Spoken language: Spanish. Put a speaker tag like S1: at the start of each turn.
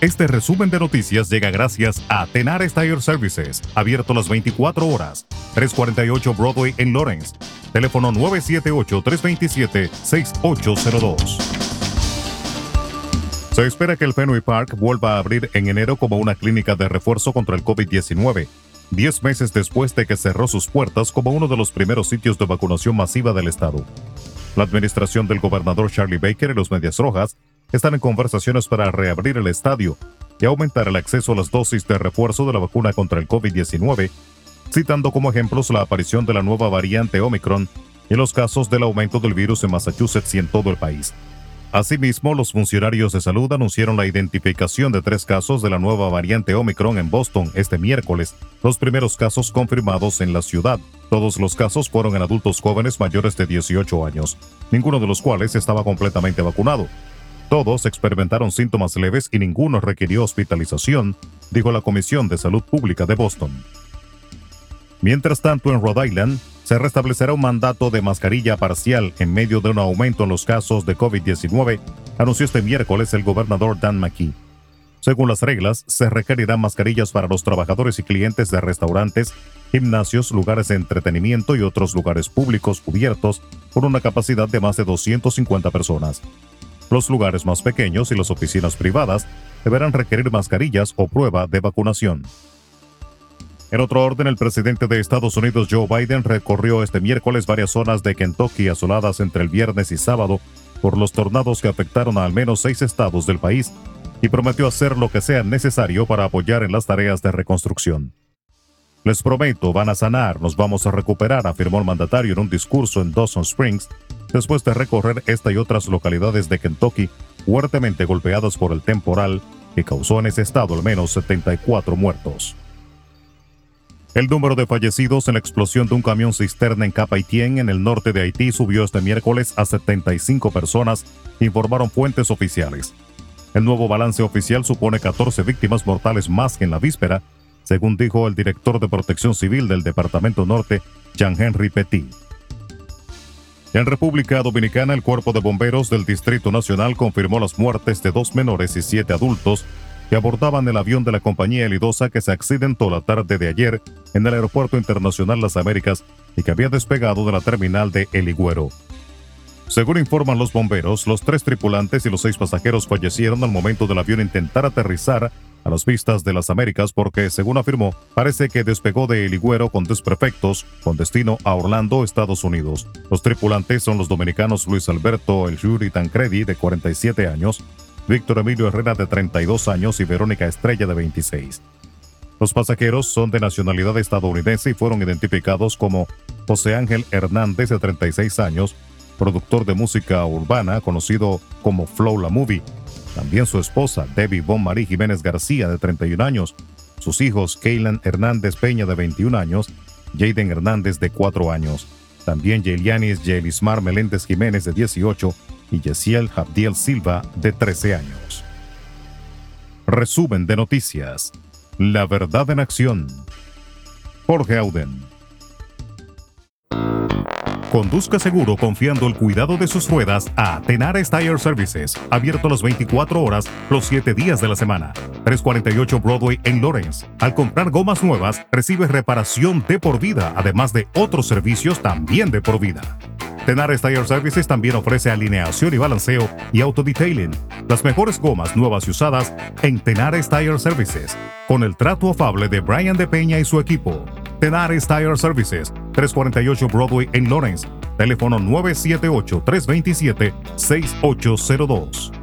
S1: Este resumen de noticias llega gracias a Tenar Tire Services, abierto las 24 horas, 348 Broadway en Lawrence. Teléfono 978-327-6802. Se espera que el Fenway Park vuelva a abrir en enero como una clínica de refuerzo contra el COVID-19, diez meses después de que cerró sus puertas como uno de los primeros sitios de vacunación masiva del estado. La administración del gobernador Charlie Baker y los Medias Rojas están en conversaciones para reabrir el estadio y aumentar el acceso a las dosis de refuerzo de la vacuna contra el COVID-19, citando como ejemplos la aparición de la nueva variante Omicron y los casos del aumento del virus en Massachusetts y en todo el país. Asimismo, los funcionarios de salud anunciaron la identificación de tres casos de la nueva variante Omicron en Boston este miércoles, los primeros casos confirmados en la ciudad. Todos los casos fueron en adultos jóvenes mayores de 18 años, ninguno de los cuales estaba completamente vacunado. Todos experimentaron síntomas leves y ninguno requirió hospitalización, dijo la Comisión de Salud Pública de Boston. Mientras tanto, en Rhode Island, se restablecerá un mandato de mascarilla parcial en medio de un aumento en los casos de COVID-19, anunció este miércoles el gobernador Dan McKee. Según las reglas, se requerirán mascarillas para los trabajadores y clientes de restaurantes, gimnasios, lugares de entretenimiento y otros lugares públicos cubiertos por una capacidad de más de 250 personas. Los lugares más pequeños y las oficinas privadas deberán requerir mascarillas o prueba de vacunación. En otro orden, el presidente de Estados Unidos, Joe Biden, recorrió este miércoles varias zonas de Kentucky asoladas entre el viernes y sábado por los tornados que afectaron a al menos seis estados del país y prometió hacer lo que sea necesario para apoyar en las tareas de reconstrucción. Les prometo, van a sanar, nos vamos a recuperar, afirmó el mandatario en un discurso en Dawson Springs, después de recorrer esta y otras localidades de Kentucky fuertemente golpeadas por el temporal que causó en ese estado al menos 74 muertos. El número de fallecidos en la explosión de un camión cisterna en Cap-Haitien, en el norte de Haití, subió este miércoles a 75 personas, informaron fuentes oficiales. El nuevo balance oficial supone 14 víctimas mortales más que en la víspera, según dijo el director de Protección Civil del Departamento Norte, Jean-Henry Petit. En República Dominicana, el Cuerpo de Bomberos del Distrito Nacional confirmó las muertes de dos menores y siete adultos que abordaban el avión de la compañía Elidosa que se accidentó la tarde de ayer en el Aeropuerto Internacional Las Américas y que había despegado de la terminal de El Según informan los bomberos, los tres tripulantes y los seis pasajeros fallecieron al momento del avión intentar aterrizar a las vistas de las Américas porque, según afirmó, parece que despegó de El con desperfectos con destino a Orlando, Estados Unidos. Los tripulantes son los dominicanos Luis Alberto El Yuri Tancredi, de 47 años, Víctor Emilio Herrera de 32 años y Verónica Estrella de 26. Los pasajeros son de nacionalidad estadounidense y fueron identificados como José Ángel Hernández de 36 años, productor de música urbana conocido como Flow La Movie. También su esposa, Debbie Bon Marie Jiménez García de 31 años, sus hijos Kaylan Hernández Peña de 21 años, Jaden Hernández de 4 años, también Yelianis Yelismar Meléndez Jiménez de 18 y Yesiel Jabdiel Silva, de 13 años. Resumen de noticias. La verdad en acción. Jorge Auden. Conduzca seguro confiando el cuidado de sus ruedas a Tenares Tire Services, abierto las 24 horas, los 7 días de la semana. 348 Broadway en Lawrence. Al comprar gomas nuevas, recibe reparación de por vida, además de otros servicios también de por vida. Tenares Tire Services también ofrece alineación y balanceo y autodetailing. Las mejores gomas nuevas y usadas en Tenares Tire Services, con el trato afable de Brian de Peña y su equipo. Tenares Tire Services, 348 Broadway en Lawrence. Teléfono 978-327-6802.